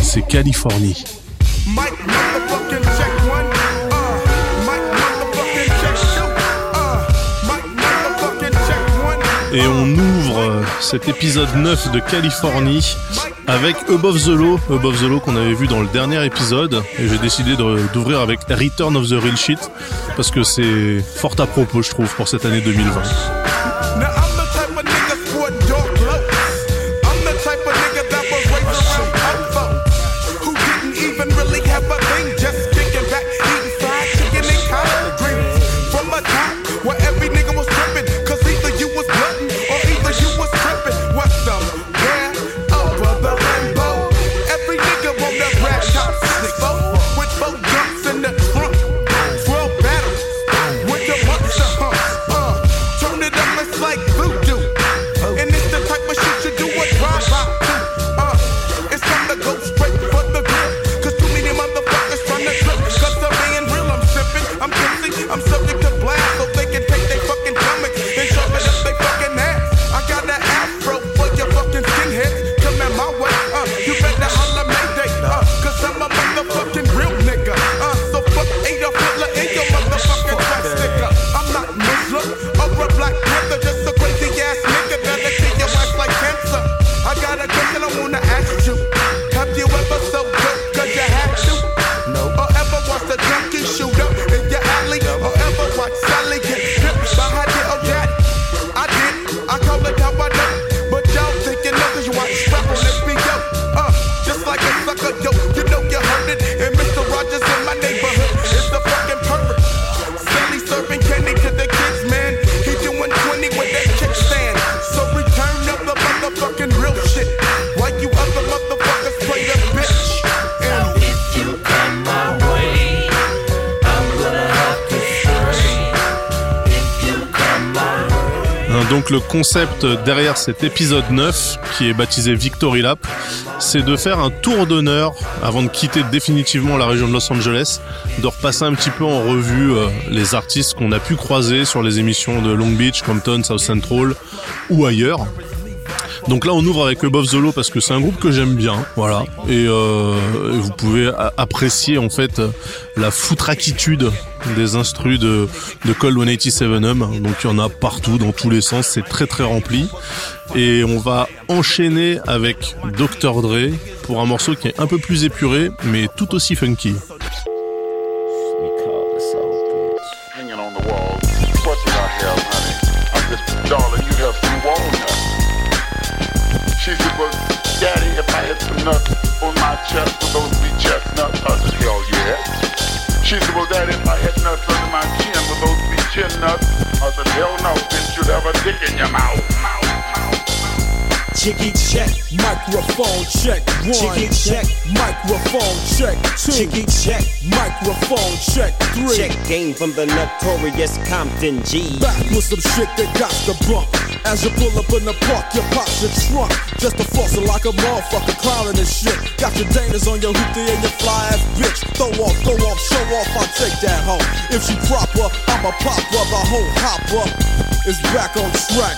C'est Californie. Et on ouvre euh, cet épisode 9 de Californie avec Above the Law, Above the Law qu'on avait vu dans le dernier épisode. Et j'ai décidé d'ouvrir avec Return of the Real Shit parce que c'est fort à propos, je trouve, pour cette année 2020. Le concept derrière cet épisode 9, qui est baptisé Victory Lap, c'est de faire un tour d'honneur avant de quitter définitivement la région de Los Angeles, de repasser un petit peu en revue euh, les artistes qu'on a pu croiser sur les émissions de Long Beach, Compton, South Central ou ailleurs. Donc là, on ouvre avec Above the Law parce que c'est un groupe que j'aime bien, voilà. Et, euh, vous pouvez apprécier en fait la foutraquitude des instrus de, de Cold 187M. Donc il y en a partout, dans tous les sens, c'est très très rempli. Et on va enchaîner avec Dr. Dre pour un morceau qui est un peu plus épuré, mais tout aussi funky. Nuts? I said, hell no, bitch, you'd have a dick in your mouth. mouth, mouth. Chicky check, microphone check. One. Chicky check, microphone check. Two. Chicky check, microphone check. Three. Check game from the notorious Compton G. Back with some shit that got the bump. As you pull up in the park, you pop your trunk. Just a fossil like a motherfucker clowning and shit. Got your Danas on your hoopty and your fly ass bitch. Throw off, throw off, show off, I'll take that home. If she proper, I'ma pop up a whole hopper. Is back on track.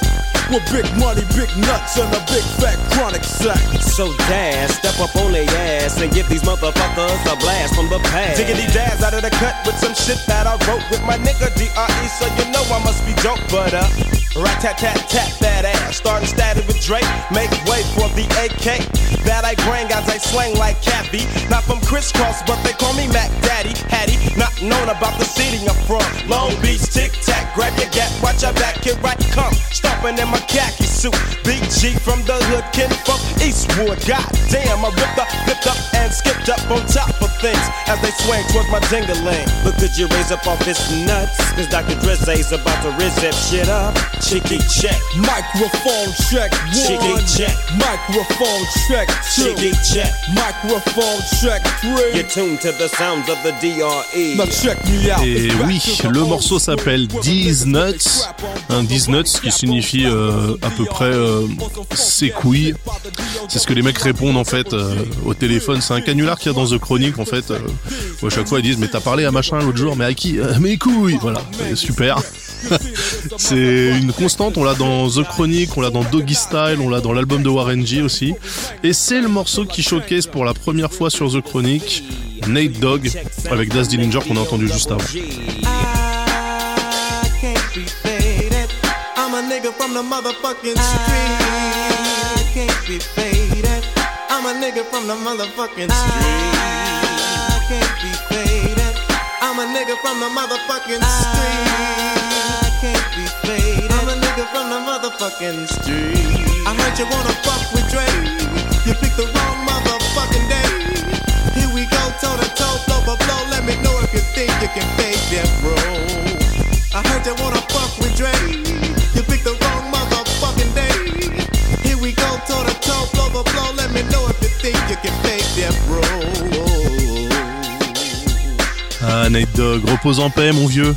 With big money, big nuts, and a big fat chronic sack. So dash, step up on their ass and give these motherfuckers a blast from the past. Diggity daz out of the cut with some shit that I wrote with my nigga DRE, so you know I must be dope, but uh. Rat tat tat tat that ass. Starting static with Drake. Make way for the AK. That I bring as I slang like Kathy. Not from crisscross, but they call me Mac Daddy. Hattie, not known about the city I'm from. Long Beach, tic tac. Grab your gap, watch your back, here right, come. Stomping in my khaki suit. Big G from the hood, from Eastwood. God damn, I ripped up, flipped up, and skipped up on top of things as they swing towards my dingling. But could you raise up off this nuts? Cause Dr. Is about to rizz that shit up. Chicky check. Microphone check. One. Chicky check. Microphone check. Two. Chicky check. Microphone check. Three. You're tuned to the sounds of the DRE. Now check me out. Et oui, le morceau s'appelle These Nuts. Un These Nuts qui signifie euh, à peu près euh, ses couilles. C'est ce que les mecs répondent en fait euh, au téléphone. C'est un canular qu'il y a dans The Chronic en fait. Euh, à chaque fois ils disent mais t'as parlé à machin l'autre jour, mais à qui euh, Mes couilles. Voilà, super. c'est une constante, on l'a dans The Chronic, on l'a dans Doggy Style, on l'a dans l'album de Warren G aussi. Et c'est le morceau qui showcase pour la première fois sur The Chronic Nate Dogg avec Daz Dillinger qu'on a entendu juste avant. I'm a nigga from the motherfucking street. I can't be faded. I'm a nigga from the motherfucking street. I can't be faded. I'm a nigga from the motherfucking street. I heard you wanna fuck with Dre. You picked the wrong motherfucking day. Here we go, toe to toe, blow by blow. Let me know if you think you can fake that, bro. I heard you wanna fuck with Dre. Ah, Nate Dogg, repose en paix, mon vieux.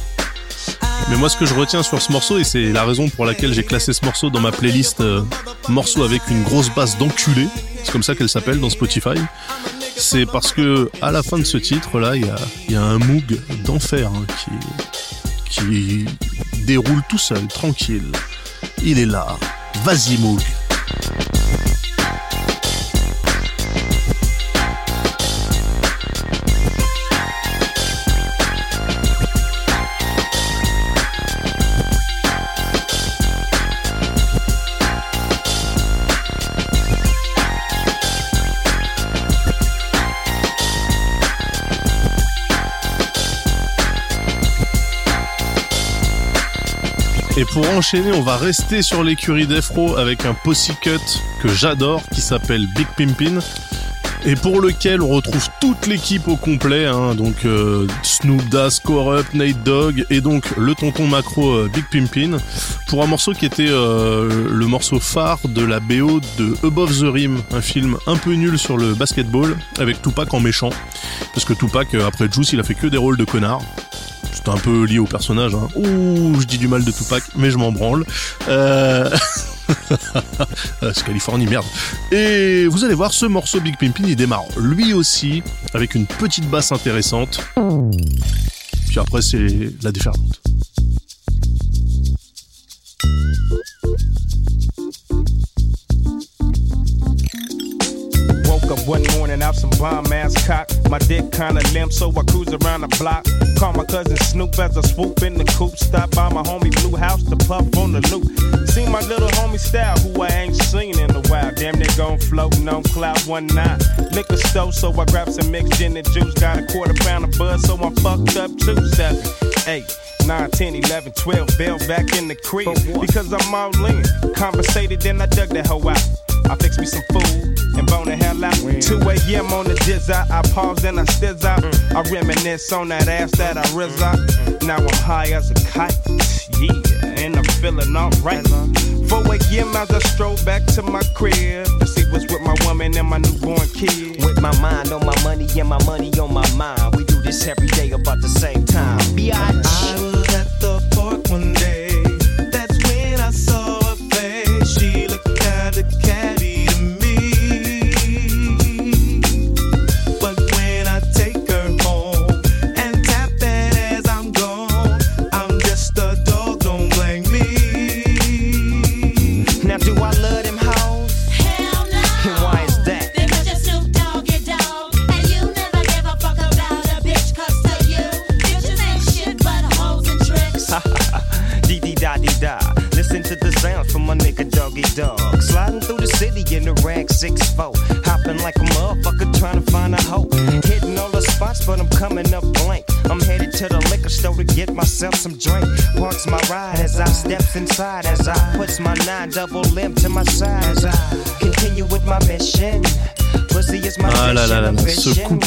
Mais moi, ce que je retiens sur ce morceau, et c'est la raison pour laquelle j'ai classé ce morceau dans ma playlist euh, morceau avec une grosse basse d'enculé, c'est comme ça qu'elle s'appelle dans Spotify, c'est parce que à la fin de ce titre-là, il y a, un Moog d'enfer hein, qui, qui déroule tout seul, tranquille. Il est là. Vas-y, Moog. Pour enchaîner, on va rester sur l'écurie d'Efro avec un cut que j'adore qui s'appelle Big Pimpin et pour lequel on retrouve toute l'équipe au complet, hein, donc euh, Snoop Dazz, Corrupt, Nate Dogg et donc le tonton macro euh, Big Pimpin pour un morceau qui était euh, le morceau phare de la BO de Above the Rim, un film un peu nul sur le basketball avec Tupac en méchant. Parce que Tupac après Juice il a fait que des rôles de connard un peu lié au personnage. Hein. Ouh, je dis du mal de Tupac, mais je m'en branle. Euh... c'est Californie, merde. Et vous allez voir, ce morceau Big Pimpin, il démarre lui aussi avec une petite basse intéressante. Puis après, c'est la déferlante. Up one morning out some bomb ass cock. My dick kinda limp, so I cruise around the block. Call my cousin Snoop as I swoop in the coupe. Stop by my homie Blue House to puff on the loop. See my little homie style, who I ain't seen in a while. Damn, they gon' floating on cloud one night. Liquor store, so I grab some mixed gin and juice. Got a quarter pound of buzz, so I'm fucked up too. Seven, eight. 9, 10, 11, 12, bail back in the crib. Because I'm all in. Conversated, then I dug that hoe out. I fix me some food and bone the hell out. 2 a.m. on the jizz out. I pause and I stiz out. Mm. I reminisce on that ass that I mm-hmm. rizz out. Mm-hmm. Now I'm high as a kite. Yeah, and I'm feeling alright. 4 a.m. as I stroll back to my crib to see what's with my woman and my newborn kid. With my mind on my money and my money on my mind. We do this every day about the same time. Biatch.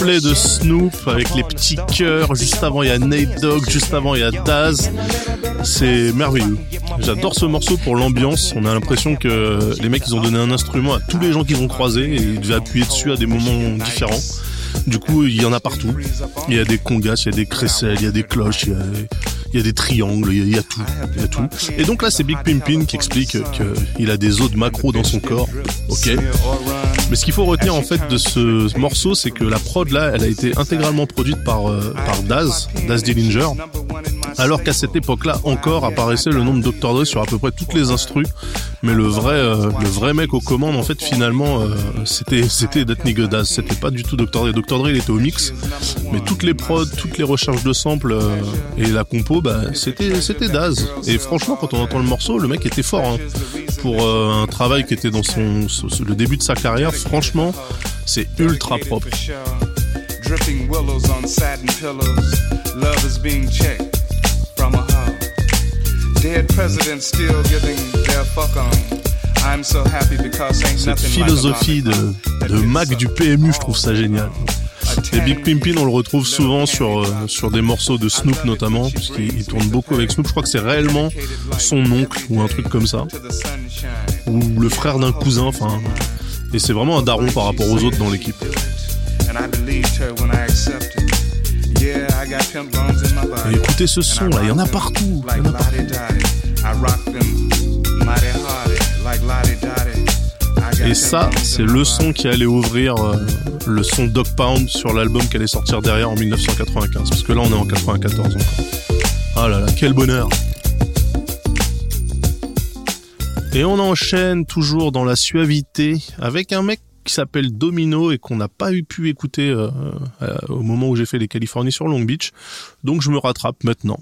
De Snoop avec les petits cœurs, juste avant il y a Nate Dogg, juste avant il y a Daz, c'est merveilleux. J'adore ce morceau pour l'ambiance, on a l'impression que les mecs ils ont donné un instrument à tous les gens qu'ils ont croisés et ils devaient appuyer dessus à des moments différents. Du coup, il y en a partout. Il y a des congas, il y a des crécelles, il y a des cloches, il y a, il y a des triangles, il y a, tout, il y a tout. Et donc là, c'est Big Pimpin qui explique qu'il a des os de macro dans son corps. Ok. Mais ce qu'il faut retenir en fait de ce morceau, c'est que la prod là, elle a été intégralement produite par euh, par Daz, Daz Dillinger. Alors qu'à cette époque-là encore apparaissait le nom de Dr. Dre sur à peu près toutes les instrus, mais le vrai, euh, mec aux commandes, en fait, finalement, euh, c'était, c'était That Nigga Daz. C'était pas du tout Dr. Dre. Dr. Dre, il était au mix, mais toutes les prods, toutes les recherches de samples euh, et la compo, bah, c'était, c'était Daz. Et franchement, quand on entend le morceau, le mec était fort. Hein. Pour un travail qui était dans son, le début de sa carrière, franchement, c'est ultra propre. Cette philosophie de, de Mac du PMU, je trouve ça génial. Et Big Pimpin, on le retrouve souvent sur, euh, sur des morceaux de Snoop notamment, puisqu'il tourne beaucoup avec Snoop. Je crois que c'est réellement son oncle ou un truc comme ça. Ou le frère d'un cousin, enfin. Et c'est vraiment un daron par rapport aux autres dans l'équipe. Et écoutez ce son là, il y en a partout. Il y en a partout. Et ça, c'est le son qui allait ouvrir euh, le son Dog Pound sur l'album qui allait sortir derrière en 1995. Parce que là, on est en 94 encore. Ah là là, quel bonheur! Et on enchaîne toujours dans la suavité avec un mec qui s'appelle Domino et qu'on n'a pas eu pu écouter euh, euh, au moment où j'ai fait les Californies sur Long Beach. Donc je me rattrape maintenant.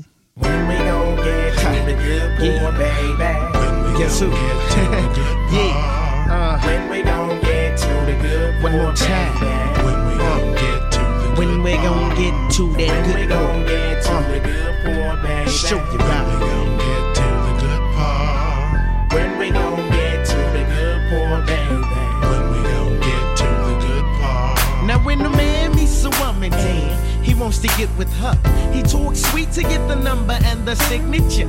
Wants to get with her. He talks sweet to get the number and the signature.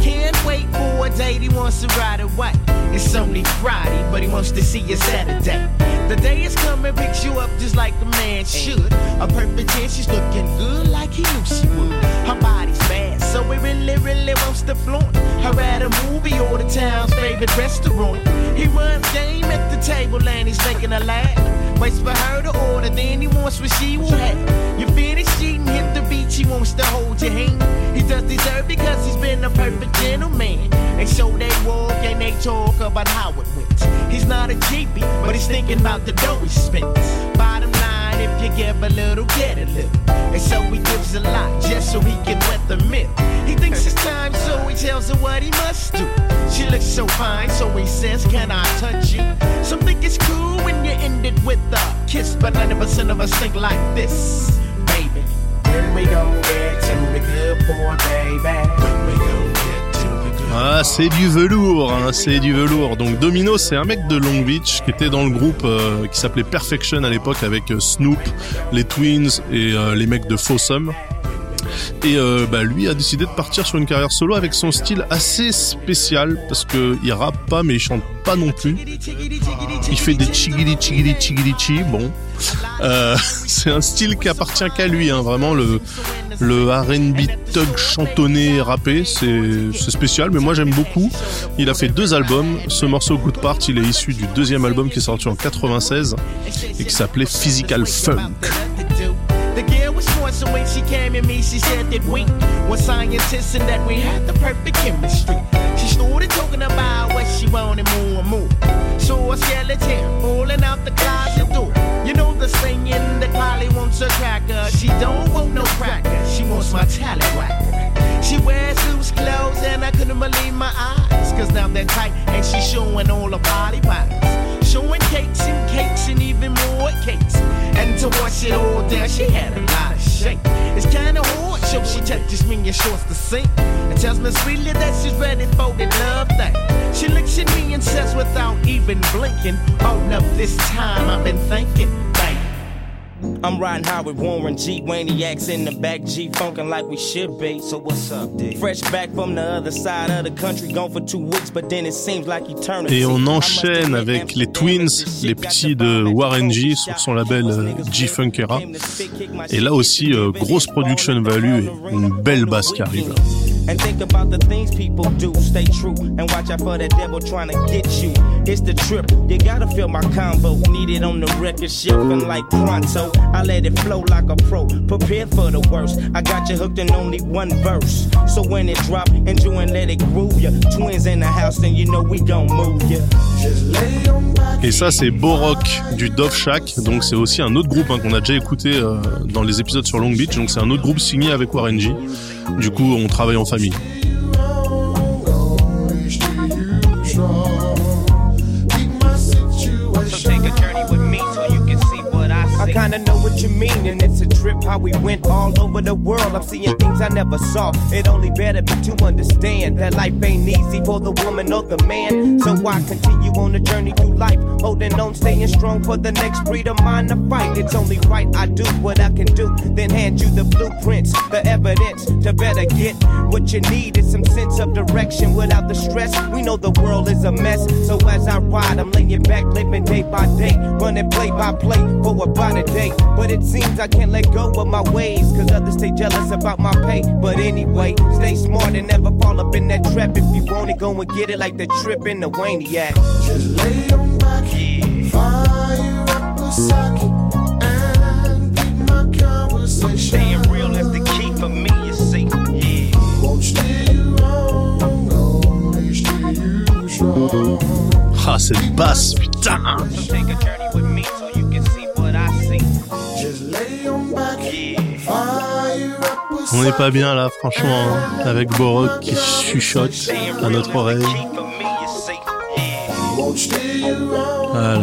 Can't wait for a date, he wants to ride away. It's only Friday, but he wants to see you Saturday. The day is coming, picks you up just like a man should. A perfect chance, she's looking good like he knew she would. Her body's bad, so he really, really wants to flaunt her at a movie or the town's favorite restaurant. He runs game at the table and he's making a laugh. Waits for her to order, then he wants what she will have. You finish cheating, hit the beach, he wants to hold your hand. He does deserve because he's been a perfect gentleman. And so they walk and they talk about how it went. He's not a cheapie, but he's thinking about the dough he spent. Bottom line, if you give a little, get a little. And so he gives a lot just so he can wet the myth. He thinks it's time, so he tells her what he must do. She looks so fine, so he says, Can I touch you? Some think it's cool when you end it with a kiss, but 90% of us think like this, baby. When we gon' get to the good boy, baby. When we gon' Ah, c'est du velours, hein, c'est du velours. Donc Domino, c'est un mec de Long Beach qui était dans le groupe euh, qui s'appelait Perfection à l'époque avec euh, Snoop, les Twins et euh, les mecs de Fossum. Et bah, lui a décidé de partir sur une carrière solo avec son style assez spécial parce que il rappe pas mais il chante pas non plus. Il fait des chigili chigili chigili chi. Bon, c'est un style qui appartient qu'à lui. Hein, vraiment le R&B thug chantonné rappé, c'est spécial, mais moi j'aime beaucoup. Il a fait deux albums. Ce morceau Good Part, il est issu du deuxième album qui est sorti en 96 et qui s'appelait Physical Funk. So when she came at me, she said that we were scientists and that we had the perfect chemistry. She started talking about what she wanted more and more. So a skeleton pulling out the closet door. You know the singing that Polly wants a cracker. She don't want no cracker. She wants my talent whacker. She wears loose clothes and I couldn't believe my eyes. Cause now they're tight and she's showing all her body parts. Showing cakes and cakes and even more cakes. And to wash it all down, she had a lot of shake. It's kinda hard, so she touches me and shorts the sink. And tells me sweetly that she's ready for the love thing. She looks at me and says without even blinking, Hold up, this time I've been thinking. I'm riding high with Warren G. Waniacs in the back, G funkin' like we should be. So what's up, D? Fresh back from the other side of the country, gone for two weeks, but then it seems like eternity. Et on enchaîne avec les Twins, les petits de Warren G sur son label euh, G Funkera. Et là aussi, euh, grosse production value et une belle basse qui arrive. And think about the things people do. Stay true and watch out for the devil trying to get you. It's the trip, you gotta feel my combo. Need it on the record shelf and like pronto. I let it flow like a pro, prepare for the worst. I got you hooked in only one verse. So when it drop, enjoy and let it groove ya. Twins in the house, and you know we gon' move ya. Et ça, c'est Borok du Dove Shack. Donc, c'est aussi un autre groupe hein, qu'on a déjà écouté euh, dans les épisodes sur Long Beach. Donc, c'est un autre groupe signé avec Warren G. Du coup, on travaille en famille. I kinda know what you mean, and it's a trip how we went all over the world. I'm seeing things I never saw. It only better me to understand that life ain't easy for the woman or the man. So I continue on the journey through life, holding on, staying strong for the next breed of mine to fight. It's only right I do what I can do, then hand you the blueprints, the evidence to better get what you need is some sense of direction without the stress. We know the world is a mess, so as I ride, I'm laying back, living day by day, running play by play for a day. But it seems I can't let go of my ways, cause others stay jealous about my pay. But anyway, stay smart and never fall up in that trap. If you want it, go and get it like the trip in the Waniac. Just lay on back, yeah. fire up a socket, and keep my conversation. Staying real is the key for me, you see. Yeah. Won't steer you wrong, only steer you strong. Ah, cette putain! So take a journey with me On n'est pas bien là, franchement, hein, avec Borok qui chuchote à notre oreille. Ah.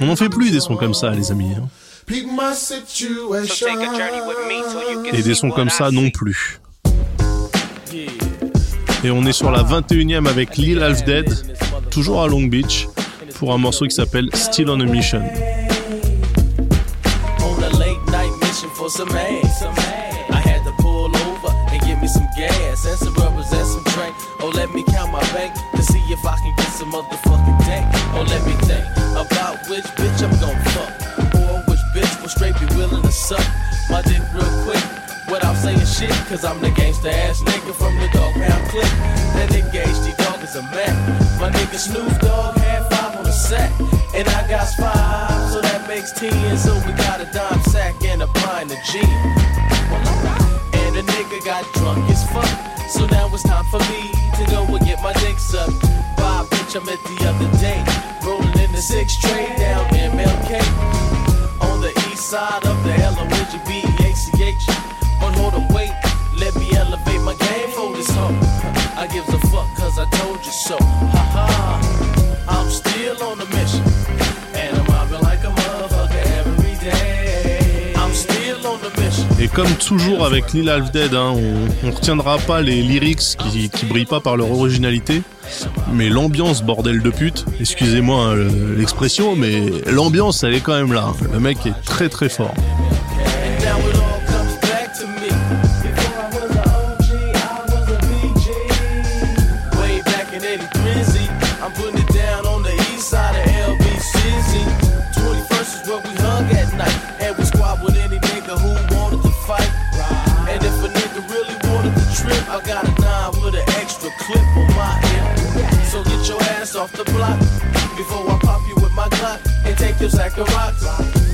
On n'en fait plus des sons comme ça, les amis. hein. Et des sons comme ça non plus. Et on est sur la 21ème avec Lil Half Dead, toujours à Long Beach, pour un morceau qui s'appelle Still on a Mission. Gas and and some drink. Oh, let me count my bank to see if I can get some motherfucking dank. Oh, let me think about which bitch I'm gon' fuck. Or which bitch will straight be willing to suck my dick real quick. Without saying shit, cause I'm the gangsta ass nigga from the dog pound click. That nigga HD dog is a man. My nigga Snoop Dogg had five on the sack. And I got five, so that makes ten. So we got a dime sack and a blind of gin. And the nigga got drunk as fuck. So now it's time for me to go and get my dick sucked. By a bitch I met the other day. Rolling in the six tray down MLK. On the east side of the L-O-N-G-B-E-A-C-H. But hold on, wait, let me elevate my game for this hoe. I gives a fuck cause I told you so. Comme toujours avec Lil Half Dead, hein, on, on retiendra pas les lyrics qui, qui brillent pas par leur originalité, mais l'ambiance, bordel de pute, excusez-moi le- l'expression, mais l'ambiance elle est quand même là. Le mec est très très fort. Off the block before I pop you with my Glock and take your sack of rocks.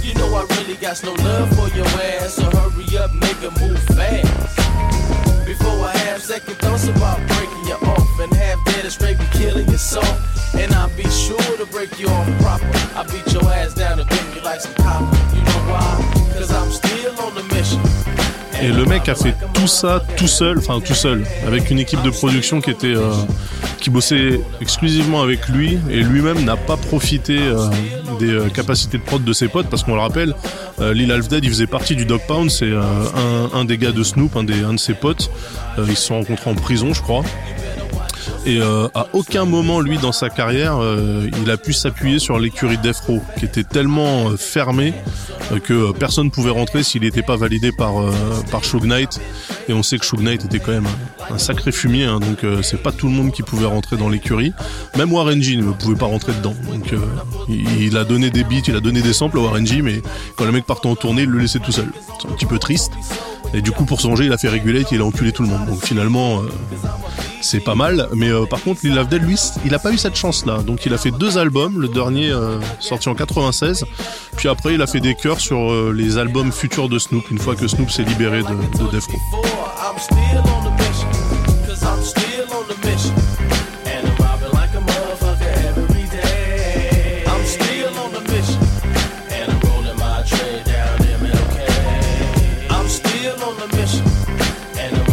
You know I really got no love for your ass, so hurry up, nigga, move fast. Before I have second thoughts about breaking you off and have dead and straight be killing your soul. And I'll be sure to break you off proper. I beat your ass down and bring you like some copper. You know why? Cause I'm still. Et le mec a fait tout ça tout seul, enfin tout seul, avec une équipe de production qui était euh, qui bossait exclusivement avec lui et lui-même n'a pas profité euh, des euh, capacités de prod de ses potes parce qu'on le rappelle, euh, Lil Half il faisait partie du Dog Pound, c'est un, des gars de Snoop, un, des, un de ses potes, ils se sont rencontrés en prison je crois. Et euh, à aucun moment, lui, dans sa carrière, euh, il a pu s'appuyer sur l'écurie d'Efro, qui était tellement euh, fermée que personne ne pouvait rentrer s'il n'était pas validé par par Suge Knight. Et on sait que Suge Knight était quand même un, sacré fumier, hein, donc c'est pas tout le monde qui pouvait rentrer dans l'écurie. Même Warren G ne pouvait pas rentrer dedans. Donc il, il a donné des beats, il a donné des samples à Warren G, mais quand le mec partait en tournée, il le laissait tout seul. C'est un petit peu triste. Et du coup, pour se venger, il a fait Regulate et il a enculé tout le monde. Donc finalement, euh, c'est pas mal. Mais euh, par contre, Lil Dead, lui, il a pas eu cette chance-là. Donc il a fait deux albums. Le dernier euh, sorti en 96. Puis après, il a fait des chœurs sur les albums futurs de Snoop, une fois que Snoop s'est libéré de, de Def on a mission. And.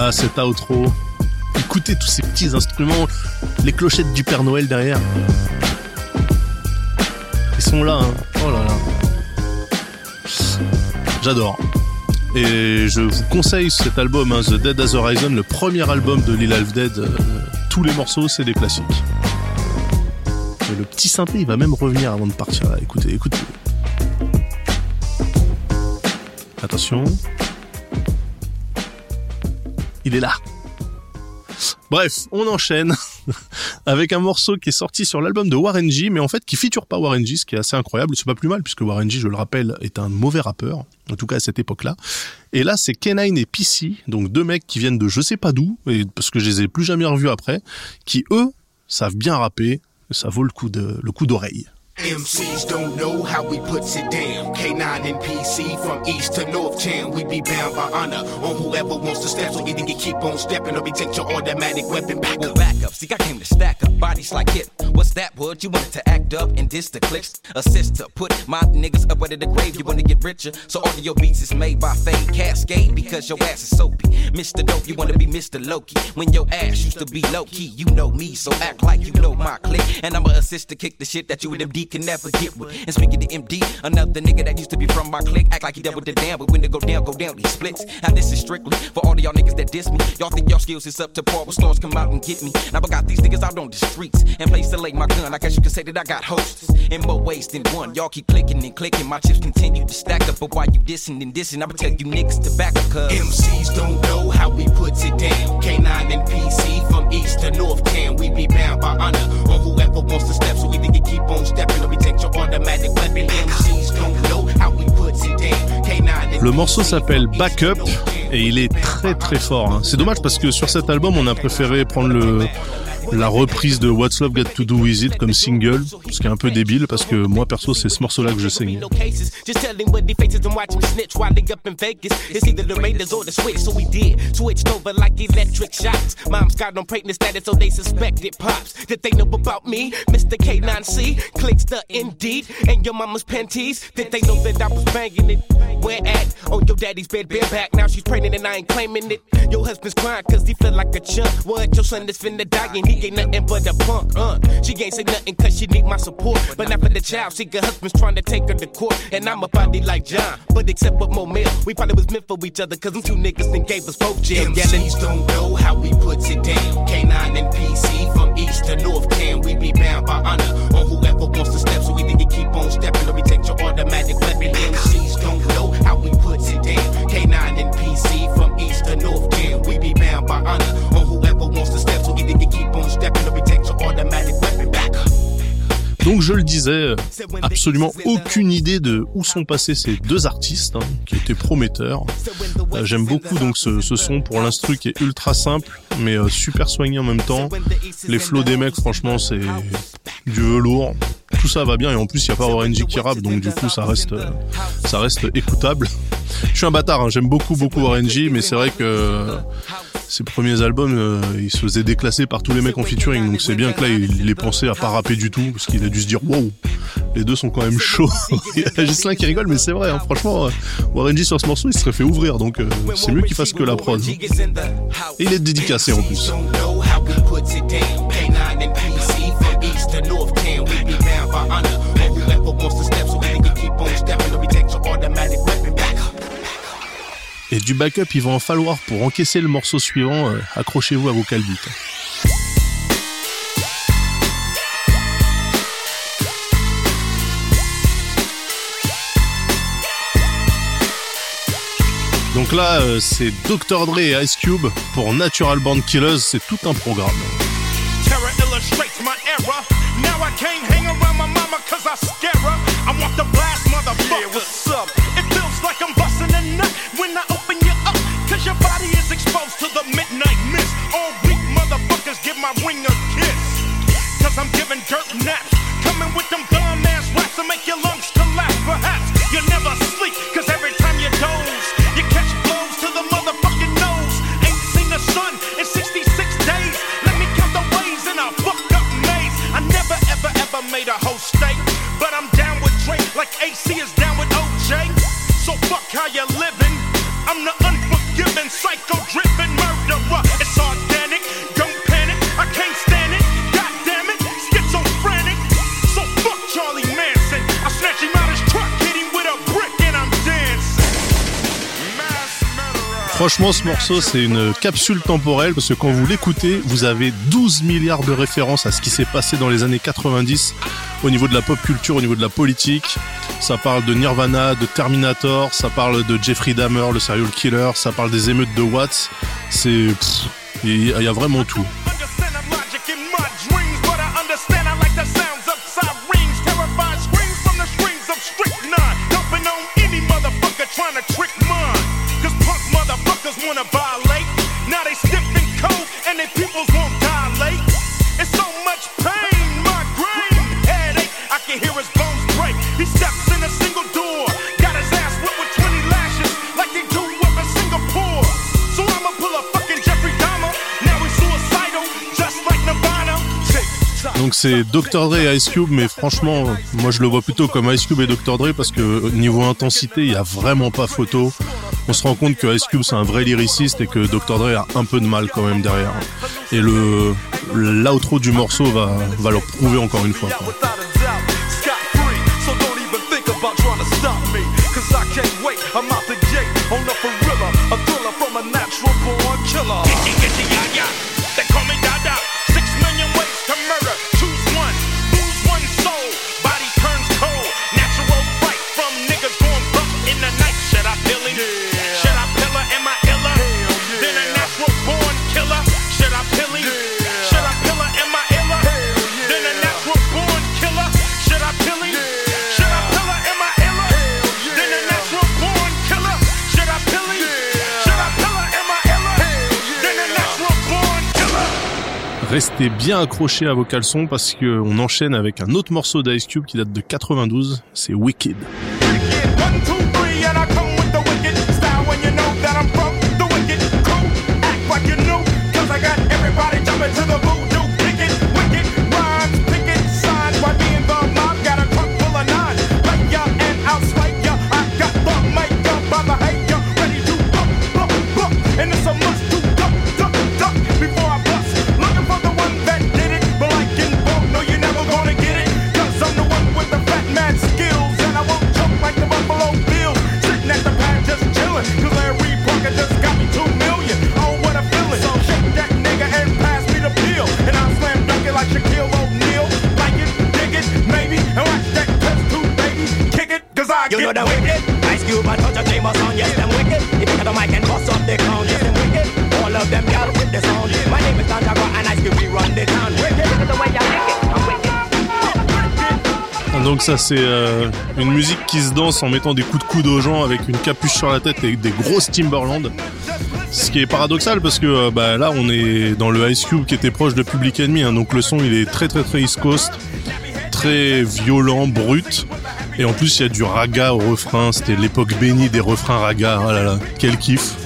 Ah, outro. Écoutez tous ces petits instruments, les clochettes du Père Noël derrière. Ils sont là, hein. Oh là là. J'adore. Et je vous conseille cet album, hein, The Dead as Horizon, le premier album de Lil Half Dead. Euh, les morceaux, c'est des classiques. Et le petit synthé, il va même revenir avant de partir. Là. Écoutez, écoutez. Attention. Il est là. Bref, on enchaîne avec un morceau qui est sorti sur l'album de Warren G, mais en fait qui feature pas Warren G, ce qui est assez incroyable. C'est pas plus mal puisque Warren G, je le rappelle, est un mauvais rappeur, en tout cas à cette époque-là. Et là, c'est Kenine et PC, donc deux mecs qui viennent de je sais pas d'où, parce que je les ai plus jamais revus après, qui eux savent bien rapper, ça vaut le coup de le coup d'oreille. MCs don't know how we puts it down. K9 and PC from east to north town. We be bound by honor on whoever wants to step. So either you keep on stepping or we take your automatic weapon back Well, up. back up. See, I came to stack up bodies like it. What's that, bud? You wanted to act up and diss the clicks? Assist to put my niggas up out of the grave. You wanna get richer? So all of your beats is made by Fade Cascade because your ass is soapy. Mr. Dope, you wanna be Mr. Loki. When your ass used to be low key, you know me, so act like you know my clique. And I'ma assist to kick the shit that you and MD can never get with. And speaking to MD, another nigga that used to be from my clique, act like he with the damn, but when they go down, go down, he splits. Now this is strictly for all of y'all niggas that diss me. Y'all think y'all skills is up to par, but stars come out and get me. Now I got these niggas out on the streets and place to lay my gun. I guess you can say that I got hosts in more ways than one. Y'all keep clicking and clicking, my chips continue to stack up. But why you dissing and dissing? I'ma tell you niggas to back up, cuz. MCs don't know how we puts it down. K9 and PC from east to north town. We be bound by honor on whoever wants to step. So we you keep on stepping or we take your automatic weapon. MCs don't know how we puts it down. K9 and Le morceau s'appelle Backup et il est très très fort. hein. C'est dommage parce que sur cet album, on a préféré prendre le la reprise de What's Love Got to Do With It comme single, ce qui est un peu débile parce que moi perso c'est ce morceau-là que je saigne. No cases, just tell him what they faces and watch him snitch while they up in Vegas. It's either the Raiders or the Switch, so we did. Switched over like electric shocks. Mom's got on pregnant status, so they suspected pops. Did they know about me? Mr. K9C clicks the indeed. And your ain't nothing but a punk, uh. She ain't say nothing cause she need my support. But not for the child, see, her husband's trying to take her to court. And I'm a body like John. But except with more male, we probably was meant for each other cause them two niggas then gave us both jail. MCs don't know how we puts it down. K9 and PC from east to north town. We be bound by honor on whoever wants to step. So either you keep on stepping or we take your automatic weapon. MCs don't know how we puts it down. K9 and PC from east to north town. We be bound by honor on whoever wants to step. Donc je le disais, absolument aucune idée de où sont passés ces deux artistes hein, qui étaient prometteurs. Euh, J'aime beaucoup donc ce, son pour l'instru qui est ultra simple mais euh, super soigné en même temps. Les flows des mecs franchement c'est du velours. Tout ça va bien et en plus il y a pas G qui rappe donc du coup ça reste euh, ça reste écoutable. Je suis un bâtard, hein, j'aime beaucoup beaucoup G mais c'est vrai que ses premiers albums, euh, il se faisait déclasser par tous les mecs en featuring, donc c'est bien que là il ait pensé à pas rapper du tout, parce qu'il a dû se dire wow, les deux sont quand même chauds. il y a Gislain qui rigole, mais c'est vrai, hein, franchement, euh, Warren G sur ce morceau, il se serait fait ouvrir, donc euh, c'est mieux qu'il fasse que la prod. Et il est dédicacé en plus. Du backup, il va en falloir pour encaisser le morceau suivant, euh, accrochez-vous à vos calbites. Donc là, euh, c'est Dr. Dre et Ice Cube pour Natural Born Killers, c'est tout un programme. My ring a kiss. Cause I'm giving dirt naps. Coming with them dumb ass raps to make your lungs collapse. Perhaps you never sleep, cause every time you doze, you catch blows to the motherfucking nose. Ain't seen the sun in 66 days. Let me count the ways in a fucked up maze. I never ever ever made a whole state. But I'm down with Drake like AC is down with OJ. So fuck how you living. I'm the unforgiving, psycho Franchement, ce morceau, c'est une capsule temporelle parce que quand vous l'écoutez, vous avez 12 milliards de références à ce qui s'est passé dans les années 90 au niveau de la pop culture, au niveau de la politique. Ça parle de Nirvana, de Terminator, ça parle de Jeffrey Dahmer, le serial killer, ça parle des émeutes de Watts. C'est. il y a vraiment tout. C'est Dr. Dre et Ice Cube, mais franchement, moi je le vois plutôt comme Ice Cube et Dr. Dre parce que niveau intensité, il y a vraiment pas photo. On se rend compte que Ice Cube c'est un vrai lyriciste et que Dr. Dre a un peu de mal quand même derrière. Et le l'outro du morceau va, leur prouver encore une fois. Bien accrochés à vos caleçons parce qu'on enchaîne avec un autre morceau d'Ice Cube qui date de 92, c'est Wicked. Donc ça c'est euh, une musique qui se danse en mettant des coups de coude aux gens avec une capuche sur la tête et des grosses Timberland. Ce qui est paradoxal parce que euh, bah, là on est dans le Ice Cube qui était proche de Public Enemy, hein, donc le son il est très très très East Coast, très violent, brut. Et en plus il y a du raga au refrain, c'était l'époque bénie des refrains raga, oh là là, quel kiff.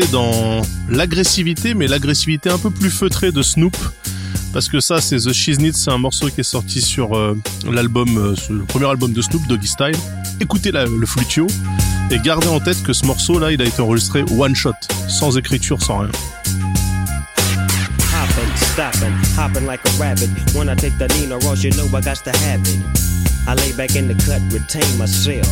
Dans l'agressivité, mais l'agressivité un peu plus feutrée de Snoop. parce que ça c'est The Shiznit, c'est un morceau qui est sorti sur euh, l'album, euh, le premier album de Snoop Doggy Style. Écoutez le flutio et gardez en tête que ce morceau là, il a été enregistré one shot, sans écriture, sans rien. like a rabbit. When I take the you know I got to. I lay back in the cut, retain myself.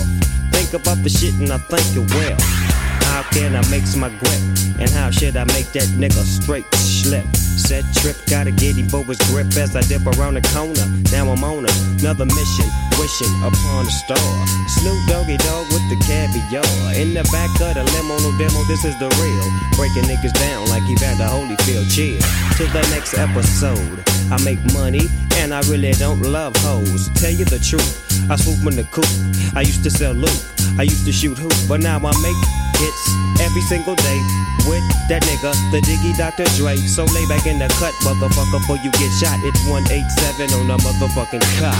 Think about the shit and I well. How can I make my grip? And how should I make that nigga straight slip? Set trip, gotta get him for his grip as I dip around the corner. Now I'm on another mission, wishing upon a star. Snoop Doggy Dog with the caviar. In the back of the limo, no demo, this is the real. Breaking niggas down like he had the Holyfield. Chill to the next episode. I make money and I really don't love hoes. Tell you the truth, I swoop in the coop. I used to sell loot, I used to shoot hoop, but now I make hits every single day with that nigga, the Diggy Dr. Dre. So lay back in the cut, motherfucker, before you get shot. It's 187 on a motherfucking cop.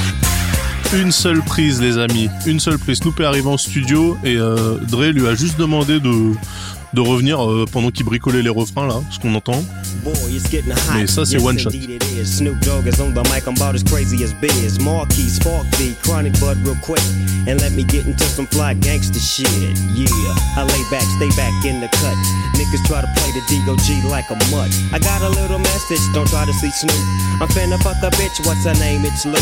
Une seule prise, les amis. Une seule prise. Snoop est arrivé en studio et euh, Dre lui a juste demandé de de revenir euh, pendant qu'il bricolait les refrains là, ce qu'on entend. Mais ça c'est one shot. Snoop Dogg is on the mic, I'm about as crazy as biz. Marquis, Spark B, Chronic Bud real quick. And let me get into some fly gangster shit. Yeah, I lay back, stay back in the cut. Niggas try to play the DOG like a mutt. I got a little message, don't try to see Snoop. I'm finna fuck a bitch, what's her name? It's Luke.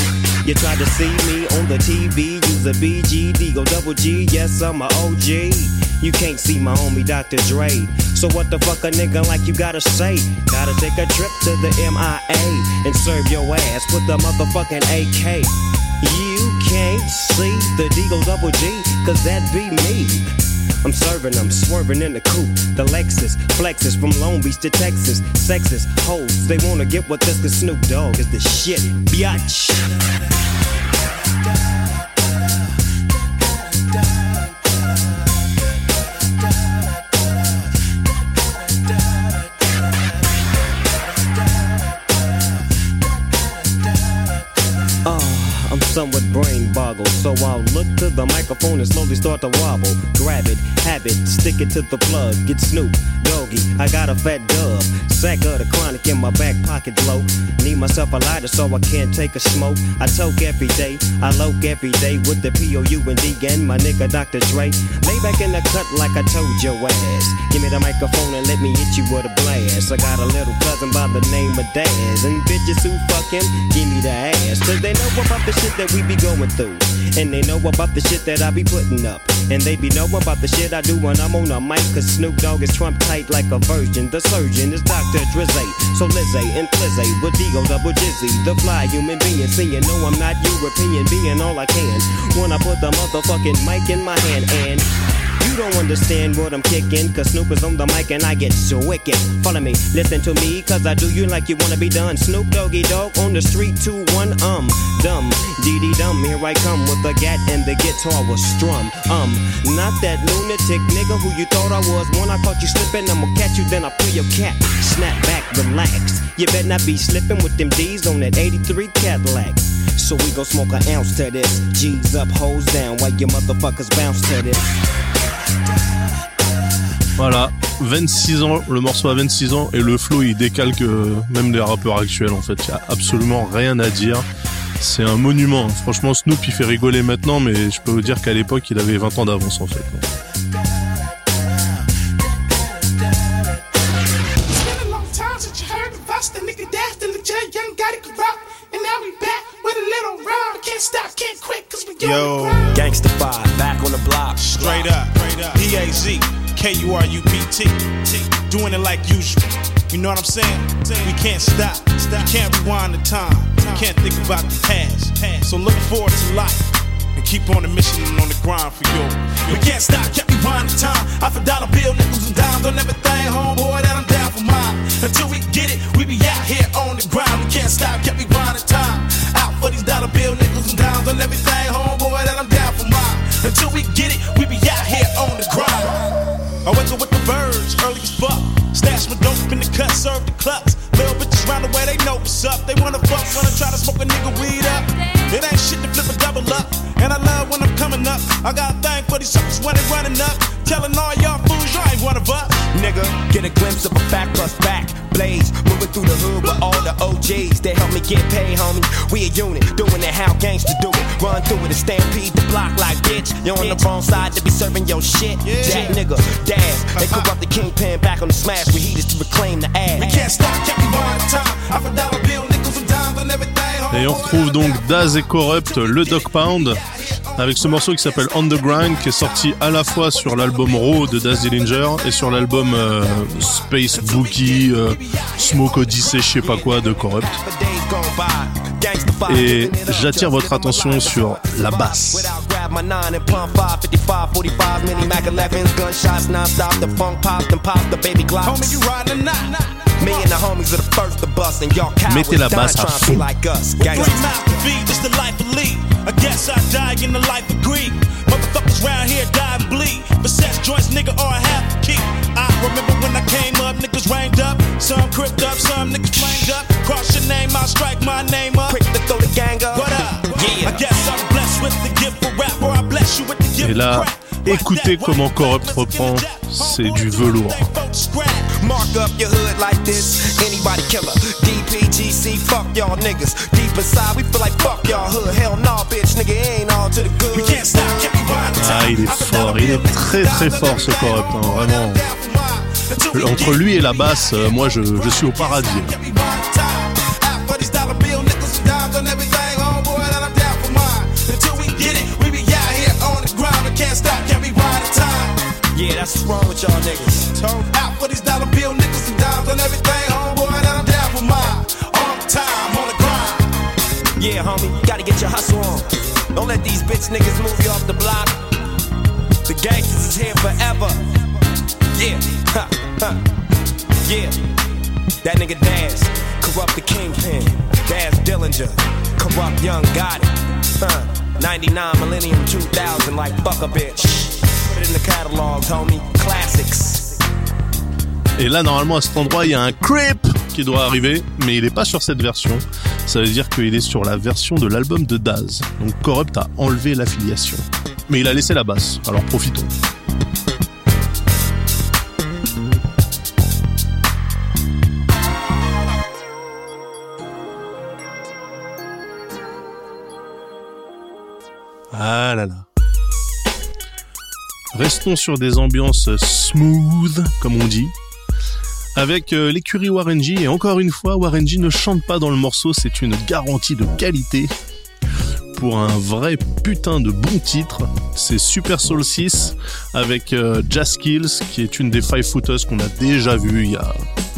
You try to see me on the TV, use a BG, go double G, yes, I'm a OG. You can't see my homie Dr. Dre. So what the fuck a nigga like you gotta say? Gotta take a trip to the MIA and serve your ass with the motherfucking AK. You can't see the Deagle Double G, cause that be me. I'm serving them, swerving in the coupe. The Lexus flexes from Long Beach to Texas. Sexist hoes, they wanna get with this cause Snoop Dogg is the shit, biatch. Somewhat brain boggled. So I'll look to the microphone and slowly start to wobble. Grab it, have it, stick it to the plug. Get Snoop, Doggy, I got a fat dub. Sack of the chronic in my back pocket low. Need myself a lighter so I can't take a smoke. I toke every day, I loke every day with the P-O-U and D and my nigga Dr. Dre. Lay back in the cut like I told your ass. Give me the microphone and let me hit you with a blast. I got a little cousin by the name of Daz. And bitches who fuck him, give me the ass. Cause they know about the shit that we be going through. And they know about the shit that I be putting up. And they be knowing about the shit I do when I'm on a mic. Cause Snoop Dogg is Trump tight like a virgin. The surgeon is Dr. Drizzy. So Lizzie and Flizzy with Digo double Jizzy. The fly human being. Seeing no, I'm not European. Being all I can. When I put the motherfucking mic in my hand and you don't understand what I'm kicking, cause Snoop is on the mic and I get so wicked. Follow me, listen to me, cause I do you like you wanna be done. Snoop Doggy Dog on the street, 2 1 um, dumb, dee dee Dum, Here I come with the gat and the guitar was strum. Um, not that lunatic nigga who you thought I was. When I caught you slipping, I'ma catch you, then I pull your cat. Snap back, relax. You better not be slipping with them D's on that 83 Cadillac. So we gon' smoke an ounce to this. G's up, hoes down, while you motherfuckers bounce to this. Voilà, 26 ans, le morceau a 26 ans et le flow il décalque même des rappeurs actuels en fait. Il y a absolument rien à dire. C'est un monument. Franchement, Snoop il fait rigoler maintenant, mais je peux vous dire qu'à l'époque il avait 20 ans d'avance en fait. Yo, Gangsta 5, back on the block. Straight up, P-A-Z, K-U-R-U-P-T. Doing it like usual. You know what I'm saying? We can't stop. We can't rewind the time. We can't think about the past. So look forward to life and keep on the mission and on the grind for you. We can't stop, can't rewind the time. I for dollar bill, nickels and dimes on everything, homeboy, that I'm down for mine. Until we get it, we be out here on the grind. We can't stop, can't rewind the time. Out for these dollar bill, nickels and dimes on everything, homeboy, that I'm down for mine. Until we get it, we be out here on the grind. I wake up with the birds, early as fuck. Stash my dope in the cut, serve the clucks. Little bitches round the way, they know what's up. They wanna fuck, wanna try to smoke a nigga weed up. It ain't shit to flip a double up. And I love when I'm coming up. I got a thing for these suckers when they running up. Telling all y'all fools, you ain't one of us. Nigga, get a glimpse of a back plus back blaze. Moving through the hood with all the OJs. They help me get paid, homie. We a unit, doing it how gangsters do it. Run through it and stampede the block like bitch. You on the wrong side to be serving your shit. Jack nigga, daz. They corrupt the kingpin back on the smash with heaters to reclaim the ass. We can't stop, keep rewind time. Half a dollar bill, nickels and dimes and everything. Et on retrouve donc Daz et Corrupt, le Dog Pound, avec ce morceau qui s'appelle Underground, qui est sorti à la fois sur l'album Raw de Daz Dillinger et sur l'album euh, Space Bookie, euh, Smoke Odyssey, je sais pas quoi, de Corrupt. Et j'attire votre attention sur la basse. my nine and pump 5, 55, 45, mini Mac 11s, gunshots non-stop, the funk pops and pop the baby glocks. Homie, you riding or not? Me and the homies are the first to bust, and y'all cowards Mettez la dying basse à trying to fond. be like us. With Gangsters. three mouths to feed, this the life of Lee. I guess I die in the life of greed. Motherfuckers round here die and bleed. Possess joints, nigga, or I have to keep. I remember when I came up, niggas ranged up. Some cripped up, some niggas flamed up. Cross your name, I'll strike my name up. Quick to throw the gang up. What up? Yeah. I guess I'm blessed with the gift for rap, or I bless you with the gift Et là, for crack. Écoutez comment Corrupt reprend, c'est du velours. Mark up your hood like this. Anybody killer. DPGC, fuck y'all niggas. Deep inside, we feel like fuck y'all hood. Hell no, bitch, nigga, it ain't all to the good. We can't stop, keep rewind Ah, il est fort, il est très très fort ce Corrupt, hein, vraiment. Entre lui et la basse, euh, moi je, je suis au paradis. Yeah, that's what's wrong with y'all niggas. Out for these dollar bill, nickels and dimes and everything, homeboy, that I'm down for mine. All the time, on the grind. Yeah, homie, gotta get your hustle on. Don't let these bitch niggas move you off the block. The gangsters is here forever. Yeah, ha, ha. Yeah, that nigga Daz, corrupt the kingpin. Daz Dillinger, corrupt young got it. Huh. 99 Millennium 2000, like fuck a bitch. Et là, normalement, à cet endroit, il y a un creep qui doit arriver, mais il n'est pas sur cette version. Ça veut dire qu'il est sur la version de l'album de Daz. Donc Corrupt a enlevé l'affiliation. Mais il a laissé la basse, alors profitons. Ah là là. Restons sur des ambiances smooth, comme on dit. Avec euh, l'écurie Warren G, et encore une fois, Warren G ne chante pas dans le morceau, c'est une garantie de qualité. Pour un vrai putain de bon titre, c'est Super Soul 6 avec euh, Jazz Kills, qui est une des Five Footers qu'on a déjà vu il y a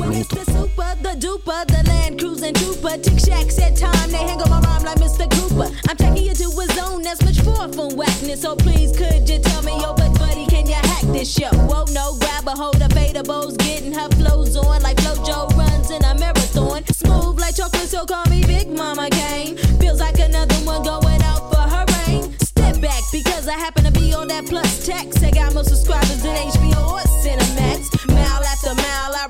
longtemps. super, the duper, the land cruising trooper. Tick Shack said time, they hang on my rhyme like Mr. Cooper. I'm taking you to a zone that's much far from whackness. So please, could you tell me, yo, but buddy, can you hack this show? Whoa, no, grab a hold of Fadables, getting her flows on like Flojo runs in a marathon. Smooth like chocolate, so call me Big Mama Kane. Feels like another one going out for her reign. Step back because I happen to be on that plus text. I got more subscribers than HBO or Cinemax. Mile after mile, I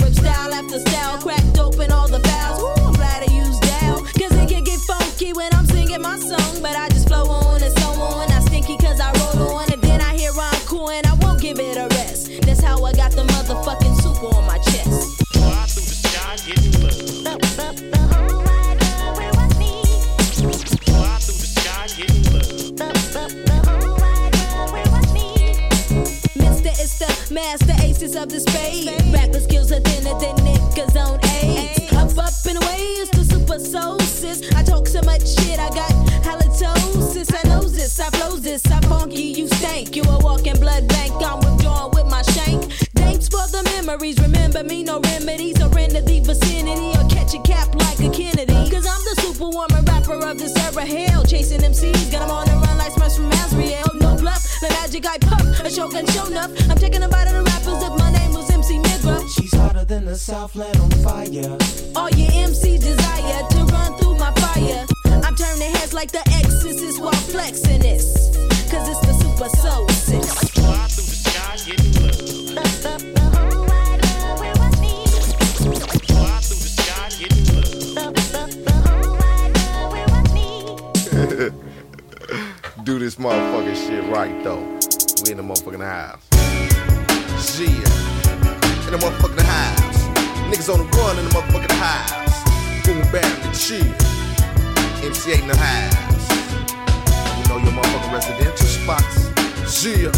master aces of the spade. Rapper skills are thinner than niggas on AIDS. Up, up and away is the super soul. I talk so much shit, I got halitosis. I know this, I flow this, I funky, you stank. You a walking blood bank, I'm withdrawing with my shank. Thanks for the memories, remember me, no remedies. Surrender the vicinity or catch a cap like a Kennedy. Cause I'm the superwoman rapper of this era. Hell, chasing MCs, got 'em on the run like Smash from Asriel. No bluff, the magic I puff, a choke and show enough. I'm taking a bite of the rappers if my name was MC Migra. She's hotter than the Southland on fire. All your MCs desire to run through my fire. I'm turning heads like the exorcist while flexing this. Cause it's the super soul sis. Fly through the sky, getting love. Fly through the sky, getting love. Do this motherfucking shit right though. We in the motherfucking house. Yeah. In the motherfucking house. Niggas on the run in the motherfucking house. Boom, bam, and chill. MC8 in the house. You know your motherfucking residential spots. Yeah.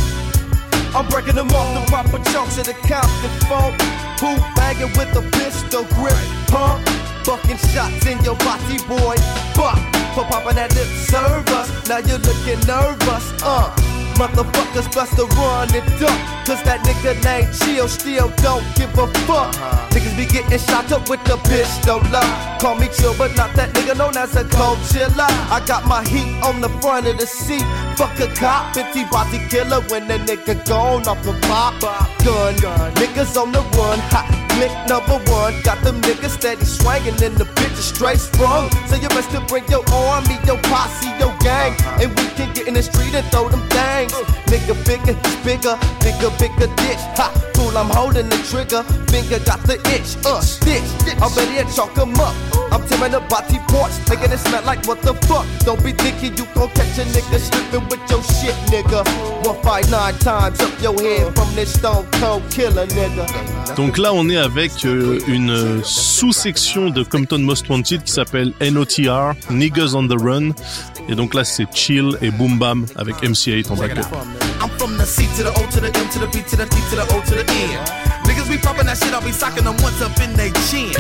I'm breaking them off the proper chunks of the Compton funk. Boot banging with a pistol grip, huh? Fucking shots in your body, boy. Fuck for popping that lip service. Now you're looking nervous, uh. Motherfuckers best to run and duck. Cause that nigga named Chill still don't give a fuck. Uh-huh. Niggas be getting shot up with the pistol up. Call me chill, but not that nigga known as a cold chiller. I got my heat on the front of the seat. Fuck a cop, 50 body killer when the nigga gone off the pop. Gun, gun. niggas on the run. Click number one. Got them niggas steady swinging and the bitch is straight sprung. So you best to bring your army, your posse, your gang. And we can get in the street and throw them things. Nigga bigger, bigger, bigger, bigger ditch. Ha, fool, I'm holding the trigger. Finger got the itch, uh, stitch. I'm ready to chalk 'em up. I'm tearing the body porch, making it smell like what the fuck. Don't be thinking you gon' catch a nigga slipping with your shit, nigga. One fight nine times up your head from this stone cold killer, nigga. Donc là, on est avec euh, une sous-section de Compton Most Wanted qui s'appelle NOTR, Niggas on the Run. Et donc là, c'est Chill et Boom Bam avec MC8 en backup. I'm from the C to the O to the M to the B to the to the O to the N. Niggas be popping that shit, I'll be socking them once up in they chin.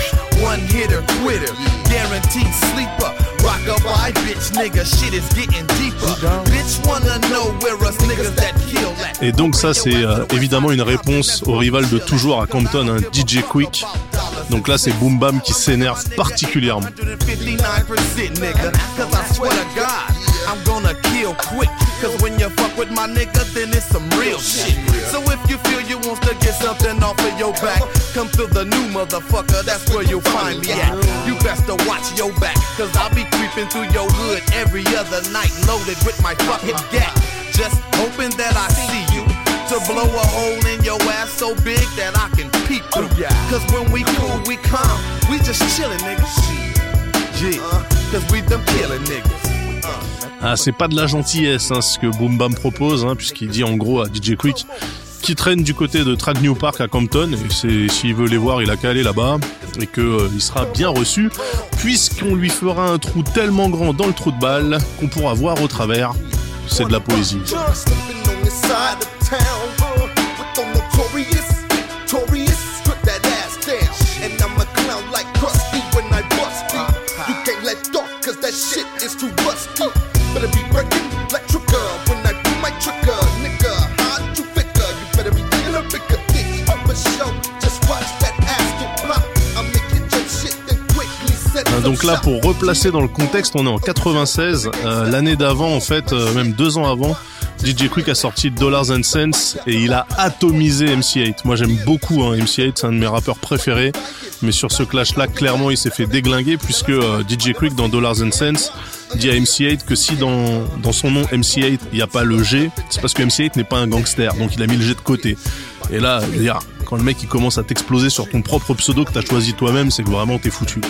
One hitter, quitter, guaranteed sleeper. Rock a wide bitch, nigga, shit is getting deeper. Bitch wanna know where us niggas that kill at. Et donc ça, c'est euh, évidemment une réponse au rival de toujours à Compton, un DJ Quick. Donc là, c'est Boom Bam qui s'énerve particulièrement. 59% nigga, cause I swear to God, I'm gonna kill quick. Cause when you fuck with my nigga, then it's some real shit. So if you feel you want to get something off of your back, come through the new motherfucker, that's where you'll find me at. You best to watch your back, cause I'll be creeping through your hood every other night, loaded with my fucking gat. Just hoping that I see you. To blow a hole in your ass so big that I can peep through. Cause when we cool, we calm, we just chillin', niggas. Yeah, uh, cause we them killin' niggas. Ah, c'est pas de la gentillesse, hein, ce que Boom Bam propose, hein, puisqu'il dit en gros à DJ Quick qui traîne du côté de Trag New Park à Compton, et s'il veut les voir, il a qu'à aller là-bas, et que euh, sera bien reçu, puisqu'on lui fera un trou tellement grand dans le trou de balle qu'on pourra voir au travers. C'est de la poésie. Donc là, pour replacer dans le contexte, on est en 96. Euh, L'année d'avant, en fait, euh, même deux ans avant, DJ Quick a sorti Dollars and Cents et il a atomisé MC8. Moi, j'aime beaucoup hein, MC8, c'est un de mes rappeurs préférés. Mais sur ce clash-là, clairement, il s'est fait déglinguer puisque euh, DJ Quick dans Dollars and Cents dit à MC8 que si dans, dans son nom MC8 il n'y a pas le G, c'est parce que MC8 n'est pas un gangster, donc il a mis le G de côté. Et là, dire, quand le mec il commence à t'exploser sur ton propre pseudo que t'as choisi toi-même, c'est que vraiment t'es foutu.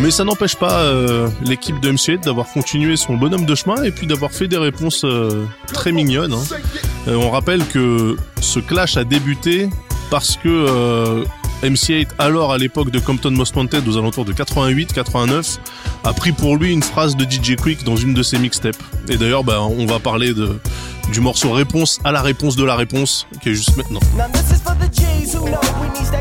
Mais ça n'empêche pas euh, l'équipe de MC8 d'avoir continué son bonhomme de chemin et puis d'avoir fait des réponses euh, très mignonnes. hein. Euh, on rappelle que ce clash a débuté parce que MC8, alors à l'époque de Compton Most Wanted, aux alentours de 88-89, a pris pour lui une phrase de DJ Quick dans une de ses mixtapes. Et d'ailleurs, bah, on va parler du morceau Réponse à la réponse de la réponse, qui est juste maintenant. Who know we needs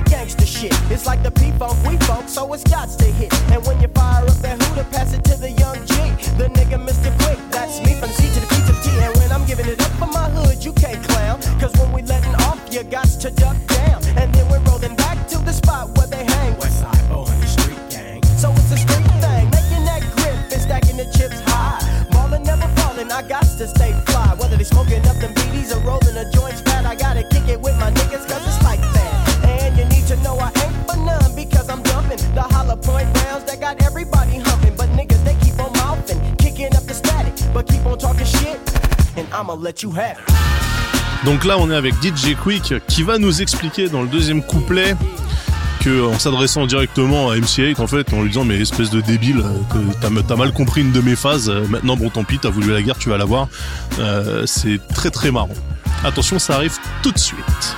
to stay fly. Whether they smoking up them BDs or rolling a joint fat, I gotta kick it with my niggas cause it's like that. And you need to know I ain't for none because I'm dumping the hollow point rounds that got everybody humping. But niggas, they keep on mouthing, kicking up the static, but keep on talking shit, and I'ma let you have it. Donc là, on est avec DJ Quick qui va nous expliquer dans le deuxième couplet en s'adressant directement à MC8 en fait en lui disant mais espèce de débile euh, t'as, mal compris une de mes phases euh, maintenant bon tant pis t'as voulu la guerre tu vas la voir. Euh, c'est très très marrant. Attention ça arrive tout de suite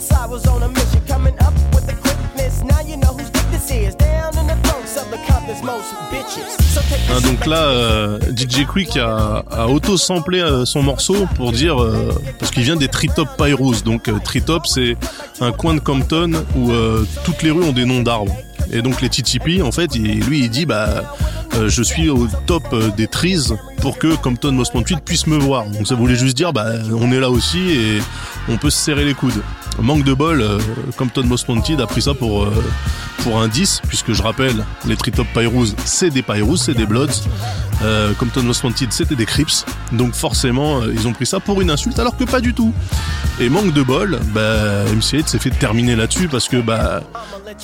side was on a mission. Coming up with the quickness. Now you know donc là, euh, DJ Quick a, a auto-samplé euh, son morceau pour dire euh, parce qu'il vient des Treetop Pyros. Donc Treetop, c'est un coin de Compton où toutes les rues ont des noms d'arbres. Et donc les TTP, en fait, il- lui, il dit bah je suis au top des trees pour que Compton Most Wanted puisse me voir. Donc ça voulait juste dire bah on est là aussi et on peut se serrer les coudes. Manque de bol, euh, Compton Most a pris ça pour euh, un 10 puisque je rappelle les Treetop Pyros c'est des Pyros, c'est des Bloods. Euh, Compton Most c'était des Crips. Donc forcément ils ont pris ça pour une insulte alors que pas du tout. Et manque de bol, bah MC8 s'est fait terminer là-dessus parce que bah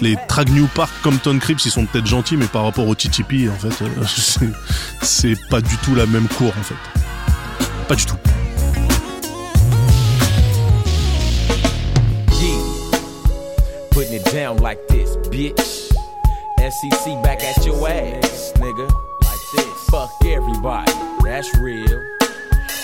les Trag New Park Compton Crips ils sont peut-être gentils mais par rapport au TTP en fait c'est pas du tout la même cour en fait. Pas du tout. Putting it down like this, bitch. SEC back at your ass, nigga. Like this. Fuck everybody. That's real.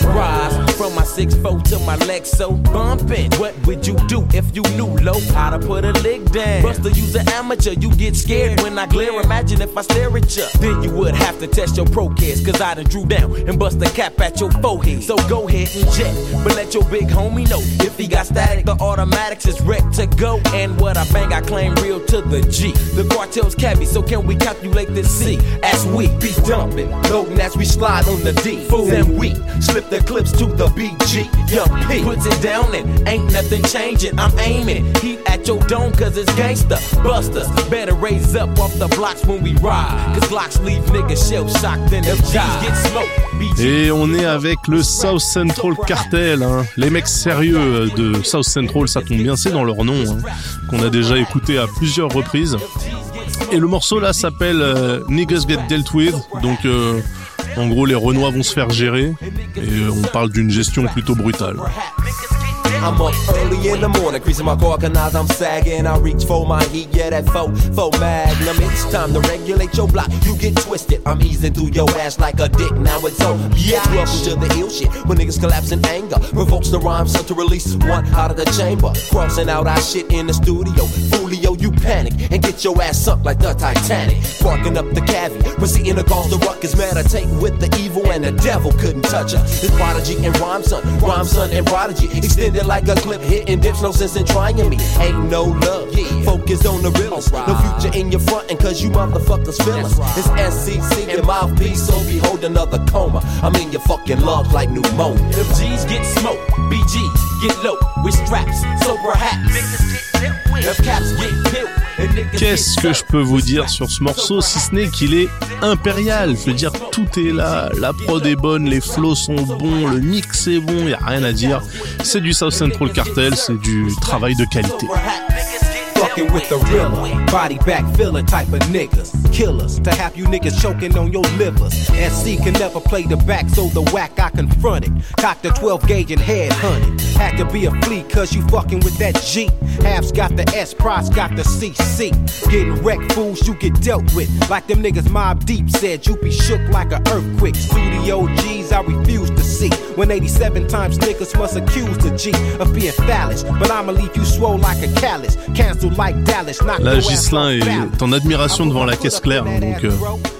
Rise from my 6'4 to my leg so bumpin'. What would you do if you knew low how to put a lick down? Buster, use an amateur, you get scared when I glare. Imagine if I stare at you. Then you would have to test your pro case, cause I done drew down and bust a cap at your forehead. So go ahead and jet, but let your big homie know. If he got static, the automatics is wrecked to go. And what I bang, I claim real to the G. The cartel's cabby, so can we calculate this C? As we be dumping, loading as we slide on the D. Fools and we slip the clips to the BG. Young P puts it down and ain't nothing changing. I'm aiming heat at your dome cause it's gangsta. Busters better raise up off the blocks when we ride. Cause blocks leave niggas shell shocked in the G's get smoked. Et on est avec le South Central Cartel, hein. les mecs sérieux de South Central, ça tombe bien, c'est dans leur nom, hein, qu'on a déjà écouté à plusieurs reprises. Et le morceau là s'appelle euh, Niggas Get Dealt With, donc euh, en gros les Renois vont se faire gérer, et euh, on parle d'une gestion plutôt brutale. I'm up early in the morning, creasing my core, cause I'm sagging. I reach for my heat, yeah, that faux, faux magnum. It's time to regulate your block. You get twisted. I'm easing through your ass like a dick. Now it's over. Yeah, welcome to the ill shit. When niggas collapse in anger, provokes the rhyme so to release one out of the chamber. Crossing out our shit in the studio. Foolio, oh, you panic and get your ass sunk like the Titanic. Barking up the cavity, proceeding to cause the ruckus. Meditate with the evil and the devil couldn't touch us. It's Prodigy and Rhyme Son, Rhyme Son and Prodigy. Extended like a clip, hitting dips, no sense in trying me. Ain't no love, focus on the realest. No future in your front, and cause you motherfuckers feel us. It's SCC and mouthpiece, so behold another coma. I'm in your fucking lungs like pneumonia. If G's get smoked, BGs get low with straps, so perhaps. If caps get killed, Qu'est-ce que je peux vous dire sur ce morceau si ce n'est qu'il est impérial? Je veux dire, tout est là, la prod est bonne, les flows sont bons, le mix est bon, y a rien à dire. C'est du South Central Cartel, c'est du travail de qualité. Fucking with the real body back feeling type of niggas. Killers to have you niggas choking on your livers. SC can never play the back, so the whack I confronted. Cocked the 12 gauge and head hunted. Had to be a flea cause you fucking with that G. Halves got the S, Price got the CC. Getting wrecked, fools you get dealt with. Like them niggas Mob Deep said, you be shook like an earthquake. Studio G's I refuse to see. When 87 times niggas must accuse the G of being phallus. But I'ma leave you swole like a callus. Cancel like Dallas. Knock Là, balance. est en admiration devant la caisse claire, hein, donc euh,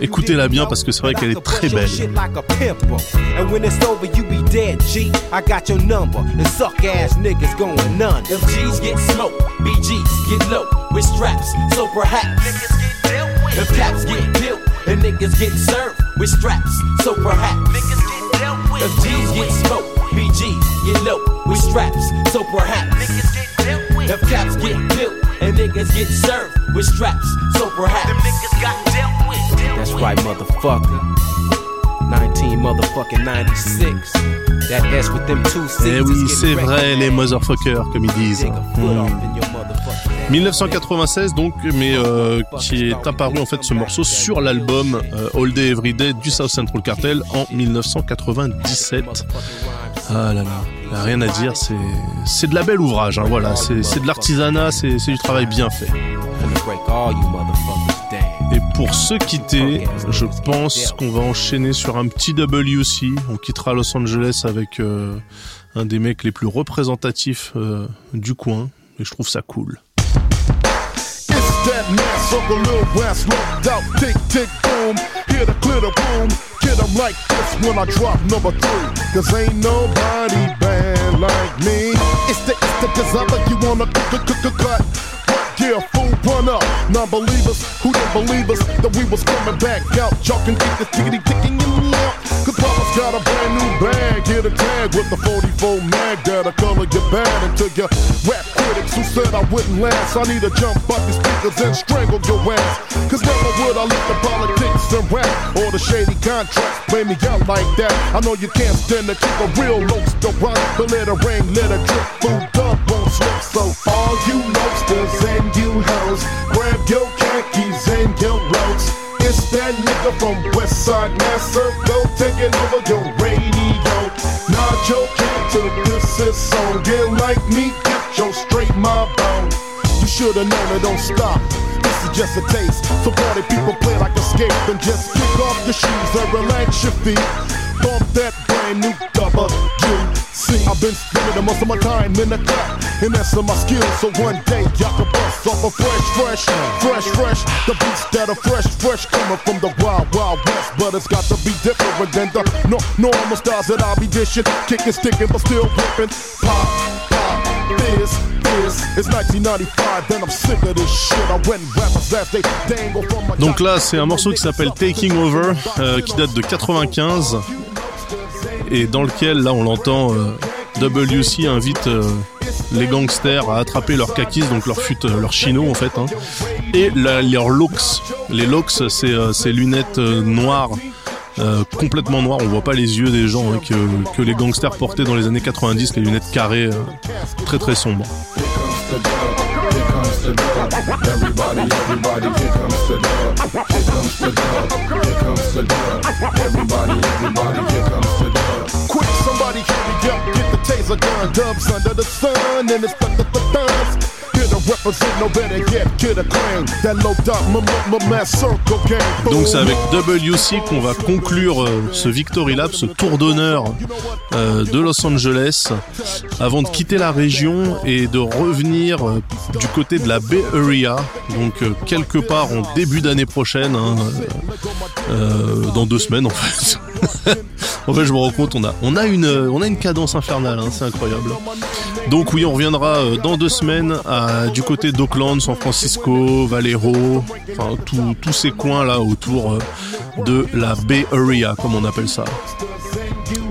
écoutez-la bien parce que c'est vrai qu'elle est très belle. Shit like a pimple. And when it's over, you be dead, G. I got your number. And suck ass niggas going none. If G's get smoked, BGs get low with straps, so perhaps. If caps get built and niggas get served with straps, so perhaps. If G's get smoked, BGs get low with straps, so perhaps. If caps get built and niggas get served with straps, so perhaps. That's right, motherfucker. 19 motherfucking 96. That S with them two C's Eh oui, c'est vrai, les motherfuckers, comme ils disent. Dig a foot Hmm. off in your mother 1996 donc, mais euh, qui est apparu en fait ce morceau sur l'album euh, All Day Every Day du South Central Cartel en 1997. Ah là là, rien à dire, c'est c'est de la belle ouvrage, hein, voilà, c'est de l'artisanat, c'est du travail bien fait. Et pour se quitter, je pense qu'on va enchaîner sur un petit WC. On quittera Los Angeles avec euh, un des mecs les plus représentatifs euh, du coin. Et je trouve ça cool. That of the little west looked out, tick, tick, boom. Here to clear the room, get them like this when I drop number three. Cause ain't nobody bad like me. It's the, it's the designer you wanna cut. Yeah, fool, run up. Non-believers who didn't believe us that we was coming back out. Y'all keep the tickety ticking in the out. Cause Papa's got a brand new bag. Here a tag with the 44 mag that'll color your bad into your rap critics who said I wouldn't last. I need to jump up these speakers and strangle your ass. Cause never would I let the politics and rap or the shady contracts play me out like that. I know you can't stand to keep a real still rock, but let it rain, let it drip, food up, won't slip. So all you lobsters and and you hoes. Grab your khakis and your roads. It's that nigga from Westside Mass Circle taking over your radio. Not your cat to this is song. Get like me, get your straight my bone. You should've known it don't stop. This is just a taste. So party people play like escape and just kick off your shoes and relax your feet. Bump that brand new See, I've been spending most of my time in the cut, and that's my skills. So one day y'all can bust off a fresh, fresh, fresh, fresh. The beats that are fresh, fresh, coming from the wild, wild west. But it's got to be different than the no, normal styles that I'll be dishing, kicking, sticking, but still whipping. Pop, pop, this. Donc là, c'est un morceau qui s'appelle Taking Over, euh, qui date de 95 et dans lequel, là on l'entend, euh, WC invite euh, les gangsters à attraper leurs kakis, donc leurs fut, euh, leurs chinos en fait, hein, et leurs looks. Les looks, c'est ces lunettes noires. Complètement noires, on voit pas les yeux des gens hein, que, que, les gangsters portaient dans les années 90, les lunettes carrées, très très sombres. Donc c'est avec WC qu'on va conclure euh, ce Victory Lab, ce tour d'honneur euh, de Los Angeles, avant de quitter la région et de revenir euh, du côté de la Bay Area, donc quelque part en début d'année prochaine, hein, dans deux semaines en fait. en fait, je me rends compte, on a, on a une, on a une cadence infernale, hein, c'est incroyable. Donc oui, on reviendra dans deux semaines à, du côté d'Oakland, San Francisco, Valero, enfin tous ces coins là autour euh, de la Bay Area, comme on appelle ça.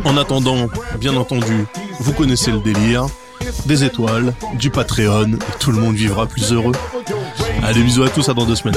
En attendant, bien entendu, vous connaissez le délire, des étoiles, du Patreon, et tout le monde vivra plus heureux. Allez, bisous à tous, à dans deux semaines.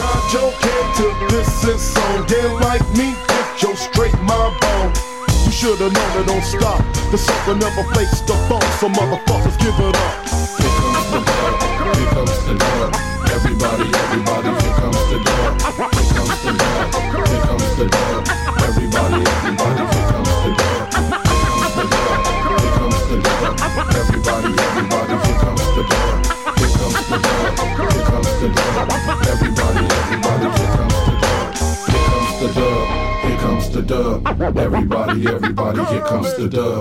Comes the dub. Everybody, everybody, here comes the dub. Here comes the dub, here comes the dub. Everybody, everybody, here comes the dub. Here comes the dub, here comes the dub. Everybody, everybody, here comes the dub. Here comes the dub, here comes the dub. Everybody, everybody, here comes the dub. Here comes the dub the dub. Everybody, everybody, here comes the dub.